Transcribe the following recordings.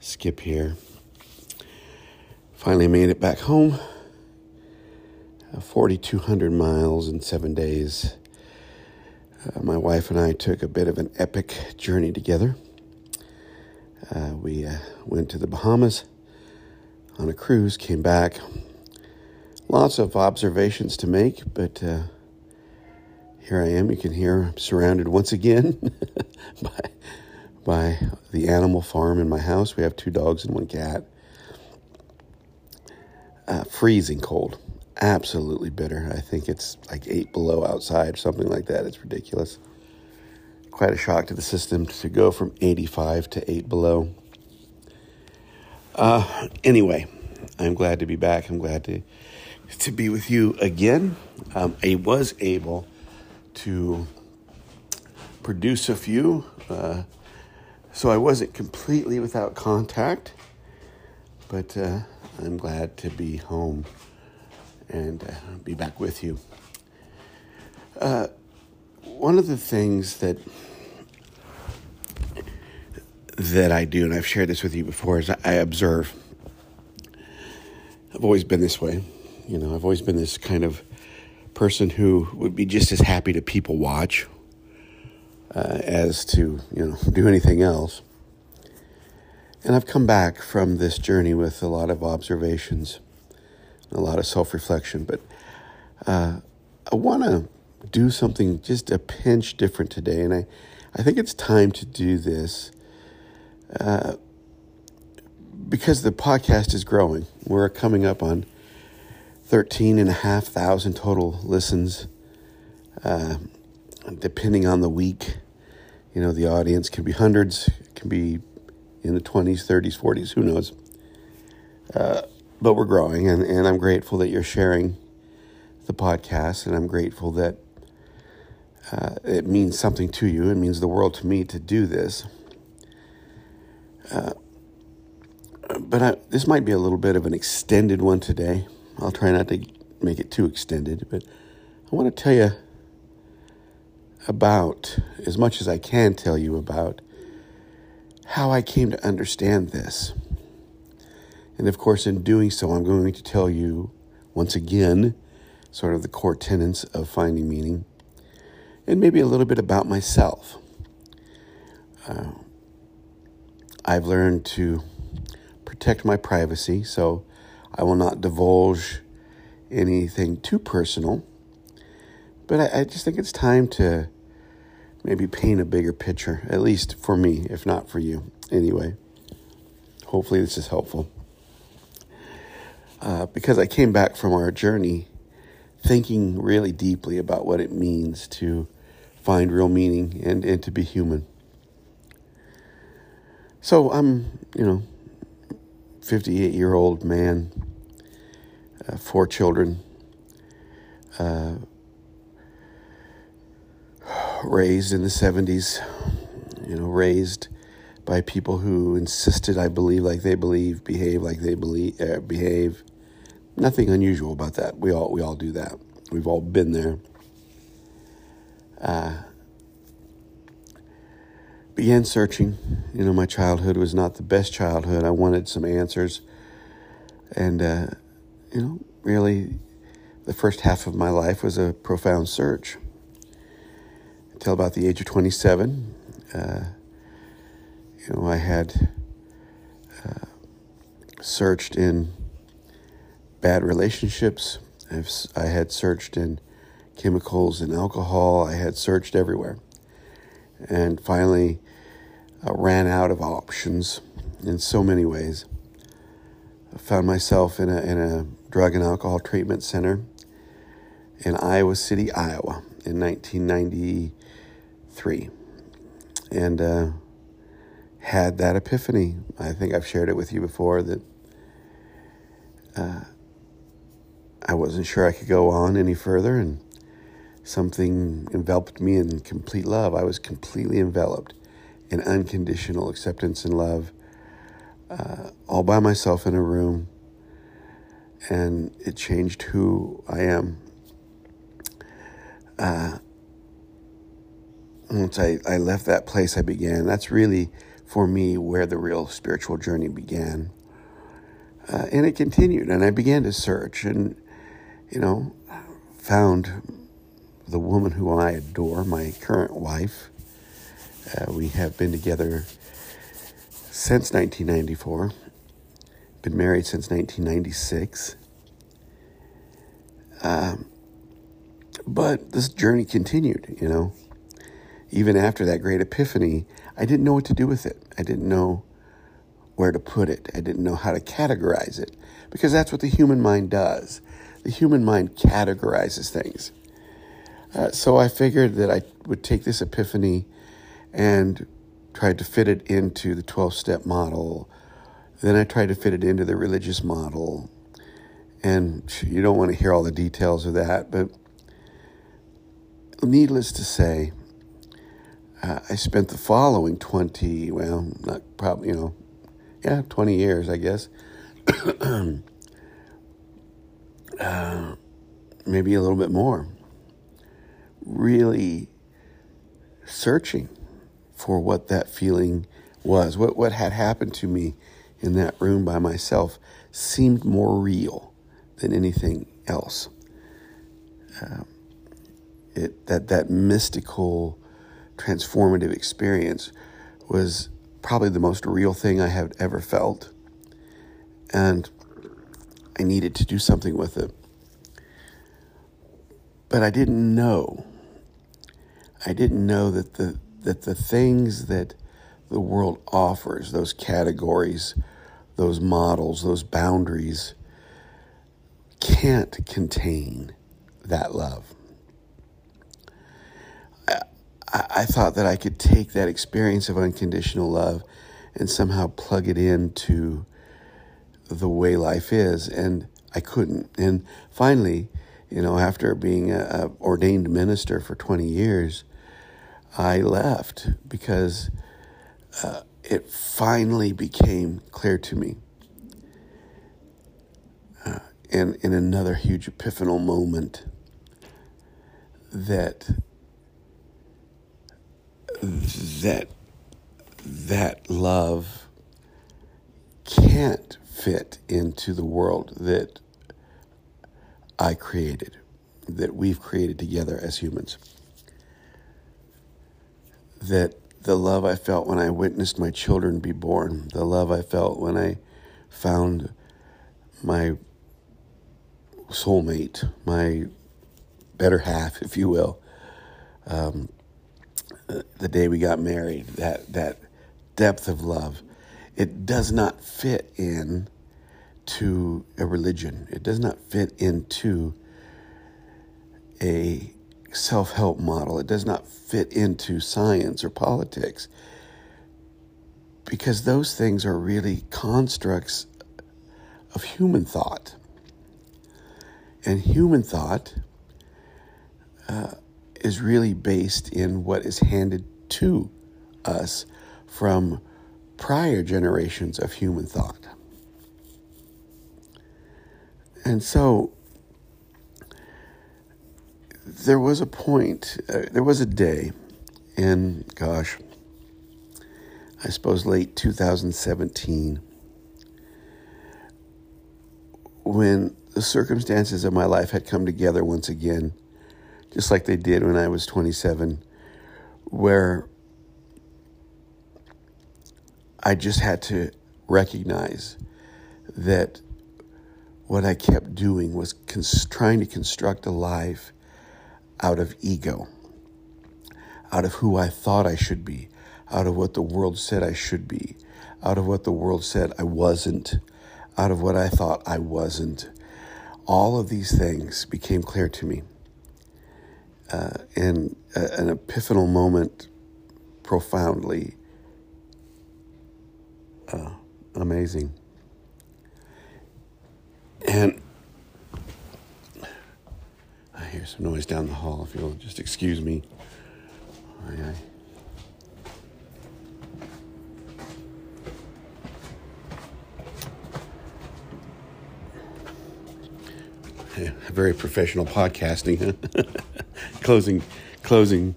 Skip here. Finally made it back home. Uh, 4,200 miles in seven days. Uh, my wife and I took a bit of an epic journey together. Uh, we uh, went to the Bahamas on a cruise, came back. Lots of observations to make, but uh, here I am. You can hear I'm surrounded once again by, by the animal farm in my house. We have two dogs and one cat. Uh, freezing cold, absolutely bitter. I think it's like eight below outside, or something like that. It's ridiculous. Quite a shock to the system to go from 85 to 8 below. Uh, anyway, I'm glad to be back. I'm glad to to be with you again. Um, I was able to produce a few, uh, so I wasn't completely without contact, but uh, I'm glad to be home and uh, be back with you. Uh, one of the things that that I do, and I've shared this with you before, is I observe. I've always been this way. You know, I've always been this kind of person who would be just as happy to people watch uh, as to, you know, do anything else. And I've come back from this journey with a lot of observations, a lot of self reflection, but uh, I want to do something just a pinch different today. And I, I think it's time to do this uh, because the podcast is growing. We're coming up on 13 and a half thousand total listens, uh, depending on the week. You know, the audience can be hundreds, can be in the 20s, 30s, 40s, who knows. Uh, but we're growing, and, and I'm grateful that you're sharing the podcast, and I'm grateful that uh, it means something to you. It means the world to me to do this. Uh, but I, this might be a little bit of an extended one today. I'll try not to make it too extended, but I want to tell you about, as much as I can tell you about, how I came to understand this. And of course, in doing so, I'm going to tell you once again sort of the core tenets of finding meaning and maybe a little bit about myself. Uh, I've learned to protect my privacy, so I will not divulge anything too personal. But I, I, just think it's time to maybe paint a bigger picture, at least for me, if not for you. Anyway, hopefully this is helpful. Uh, because I came back from our journey thinking really deeply about what it means to find real meaning and, and to be human. So I'm, you know, 58 year old man, uh, four children, uh, raised in the 70s, you know, raised by people who insisted I believe like they believe, behave like they believe, uh, behave. Nothing unusual about that. We all we all do that. We've all been there. Uh, began searching. You know, my childhood was not the best childhood. I wanted some answers. And, uh, you know, really, the first half of my life was a profound search. Until about the age of 27, uh, you know, I had uh, searched in bad relationships. I've, I had searched in chemicals and alcohol. I had searched everywhere. And finally, uh, ran out of options in so many ways. I found myself in a, in a drug and alcohol treatment center in Iowa City, Iowa in 1993. And uh, had that epiphany. I think I've shared it with you before that uh, I wasn't sure I could go on any further, and something enveloped me in complete love. I was completely enveloped in unconditional acceptance and love uh, all by myself in a room. And it changed who I am. Uh, once I, I left that place, I began. That's really, for me, where the real spiritual journey began. Uh, and it continued, and I began to search and, you know, found the woman who I adore, my current wife. Uh, we have been together since 1994, been married since 1996. Um, but this journey continued, you know. Even after that great epiphany, I didn't know what to do with it. I didn't know where to put it. I didn't know how to categorize it because that's what the human mind does. The human mind categorizes things. Uh, so I figured that I would take this epiphany and tried to fit it into the 12 step model. Then I tried to fit it into the religious model. And you don't want to hear all the details of that, but needless to say, uh, I spent the following 20, well, not probably, you know, yeah, 20 years, I guess. uh, maybe a little bit more. Really searching for what that feeling was. What, what had happened to me in that room by myself seemed more real than anything else. Um, it, that, that mystical, transformative experience was probably the most real thing I have ever felt. And I needed to do something with it. But I didn't know. I didn't know that the that the things that the world offers, those categories, those models, those boundaries, can't contain that love. I, thought that I could take that experience of unconditional love and somehow plug it into the way life is, and I couldn't. And finally, you know, after being a, a ordained minister for 20 years, I left because uh, it finally became clear to me. Uh, in, in another huge epiphanal moment that that that love can't fit into the world that I created, that we've created together as humans. That the love I felt when I witnessed my children be born, the love I felt when I found my soulmate, my better half, if you will, um, the day we got married, that, that depth of love, it does not fit in to a religion. It does not fit into a self help model. It does not fit into science or politics because those things are really constructs of human thought. And human thought uh, is really based in what is handed to us from prior generations of human thought. And so there was a point, uh, there was a day in, gosh, I suppose late 2017, when the circumstances of my life had come together once again, just like they did when I was 27, where I just had to recognize that what I kept doing was cons- trying to construct a life out of ego, out of who I thought I should be, out of what the world said I should be, out of what the world said I wasn't, out of what I thought I wasn't. All of these things became clear to me. Uh, and uh, an epiphanal moment profoundly uh, amazing. And I hear some noise down the hall. If you'll just excuse me. Aye, aye. very professional podcasting. closing, closing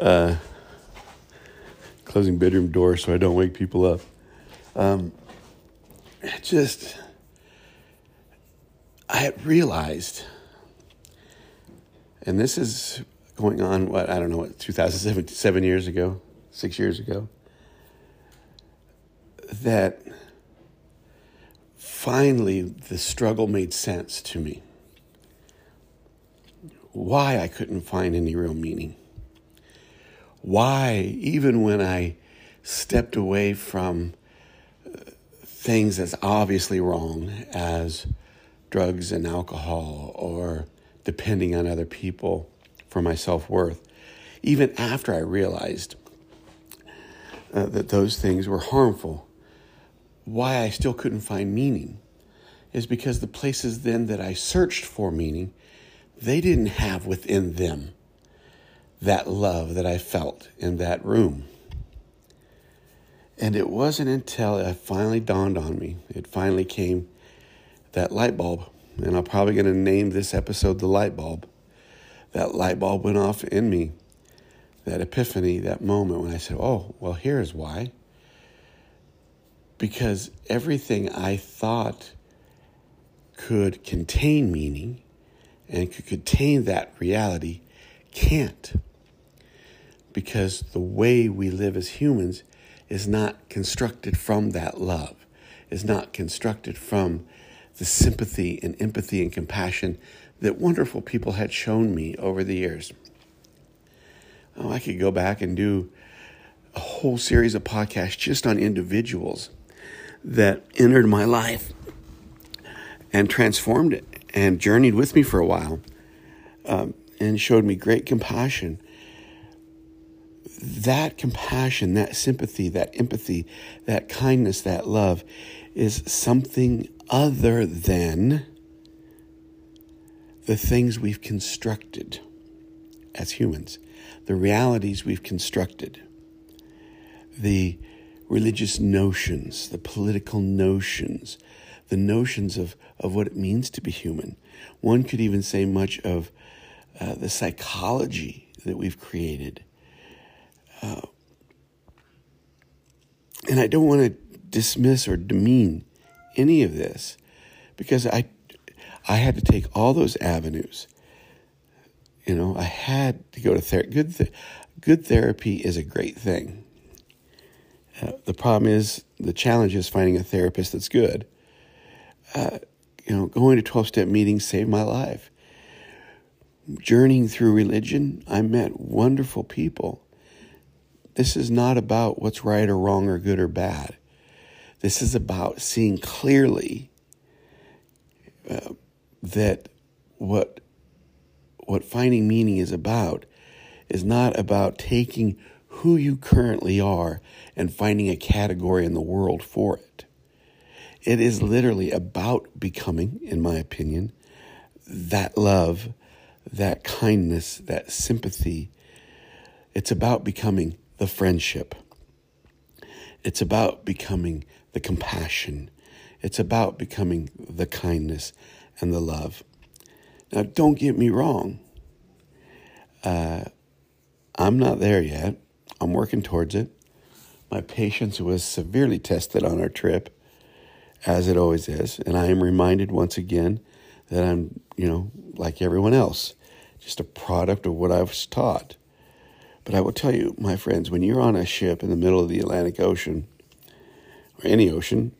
uh, closing bedroom door so I don't wake people up. Um, it just, I realized, and this is going on, what, I don't know, what, 2007, seven years ago, six years ago, that finally the struggle made sense to me. Why I couldn't find any real meaning. Why, even when I stepped away from uh, things as obviously wrong as drugs and alcohol or depending on other people for my self worth, even after I realized uh, that those things were harmful why I still couldn't find meaning is because the places then that I searched for meaning, they didn't have within them that love that I felt in that room. And it wasn't until it finally dawned on me, it finally came that light bulb. And I'm probably going to name this episode The Light Bulb. That light bulb went off in me, that epiphany, that moment when I said, Oh, well, here's why because everything I thought could contain meaning and could contain that reality can't. Because the way we live as humans is not constructed from that love, is not constructed from the sympathy and empathy and compassion that wonderful people had shown me over the years. Oh, I could go back and do a whole series of podcasts just on individuals that entered my life and transformed it and journeyed with me for a while um, and showed me great compassion. That compassion, that sympathy, that empathy, that kindness, that love is something other than the things we've constructed as humans, the realities we've constructed, the religious notions, the political notions, the notions of, of what it means to be human. One could even say much of uh, the psychology that we've created. Uh, and I don't want to dismiss or demean any of this because I, I had to take all those avenues. You know, I had to go to therapy. Good, th- good therapy is a great thing. Uh, the problem is, the challenge is finding a therapist that's good. Uh, you know, going to 12 step meetings saved my life. Journeying through religion, I met wonderful people. This is not about what's right or wrong or good or bad. This is about seeing clearly uh, that what what finding meaning is about is not about taking who you currently are and finding a category in the world for it. It is literally about becoming, in my opinion, that love, that kindness, that sympathy. It's about becoming the friendship. It's about becoming the compassion. It's about becoming the kindness and the love. Now, don't get me wrong. Uh, I'm not there yet. I'm working towards it. My patience was severely tested on our trip, as it always is. And I am reminded once again that I'm, you know, like everyone else, just a product of what I was taught. But I will tell you, my friends, when you're on a ship in the middle of the Atlantic Ocean, or any ocean,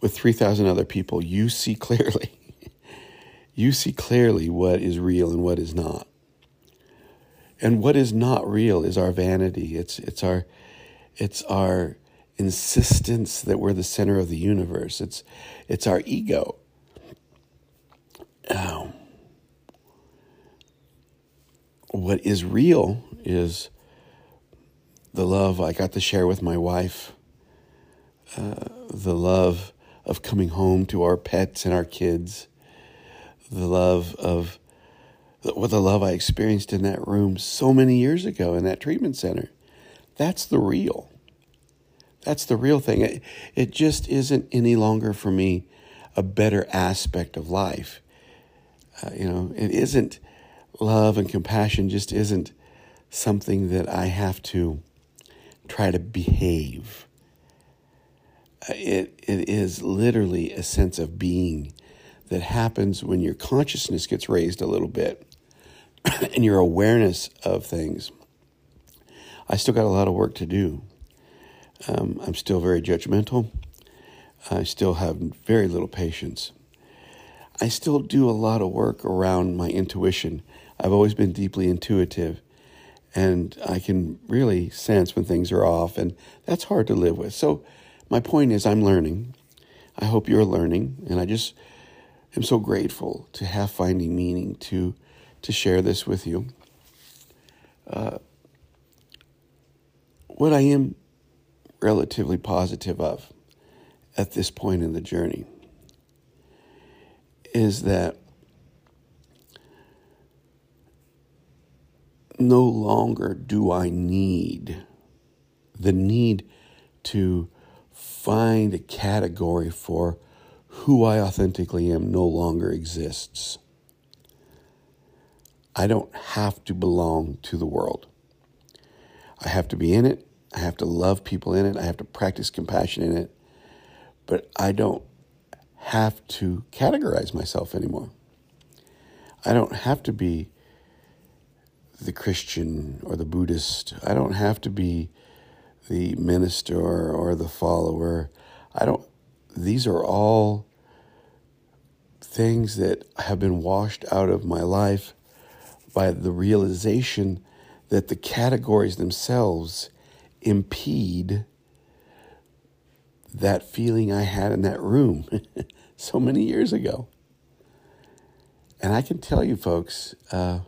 with 3,000 other people, you see clearly. you see clearly what is real and what is not. And what is not real is our vanity. It's it's our it's our insistence that we're the center of the universe. It's it's our ego. Um, what is real is the love I got to share with my wife, uh, the love of coming home to our pets and our kids, the love of with the love I experienced in that room so many years ago in that treatment center. That's the real. That's the real thing. It, it just isn't any longer for me a better aspect of life. Uh, you know, it isn't love and compassion, just isn't something that I have to try to behave. It, it is literally a sense of being that happens when your consciousness gets raised a little bit and your awareness of things. I still got a lot of work to do. Um, I'm still very judgmental. I still have very little patience. I still do a lot of work around my intuition. I've always been deeply intuitive, and I can really sense when things are off, and that's hard to live with. So, my point is, I'm learning. I hope you're learning, and I just am so grateful to have finding meaning to to share this with you. Uh, what I am relatively positive of at this point in the journey is that no longer do I need the need to find a category for who I authentically am no longer exists. I don't have to belong to the world. I have to be in it. I have to love people in it. I have to practice compassion in it. But I don't have to categorize myself anymore. I don't have to be the Christian or the Buddhist. I don't have to be the minister or the follower. I don't, these are all things that have been washed out of my life by the realization that the categories themselves impede that feeling I had in that room so many years ago. And I can tell you, folks, uh,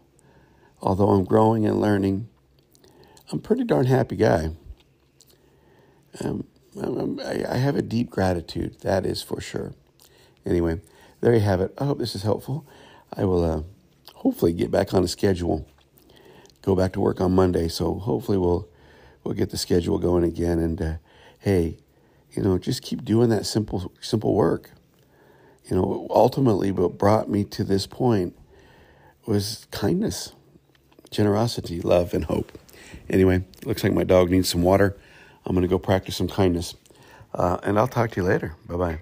although I'm growing and learning, I'm a pretty darn happy guy. Um, I have a deep gratitude, that is for sure. Anyway, there you have it. I hope this is helpful. I will uh, hopefully get back on a schedule, go back to work on Monday. So hopefully we'll we'll get the schedule going again. And uh, hey, you know, just keep doing that simple simple work. You know, ultimately, what brought me to this point was kindness, generosity, love, and hope. Anyway, looks like my dog needs some water. I'm going to go practice some kindness. Uh, and I'll talk to you later. Bye bye.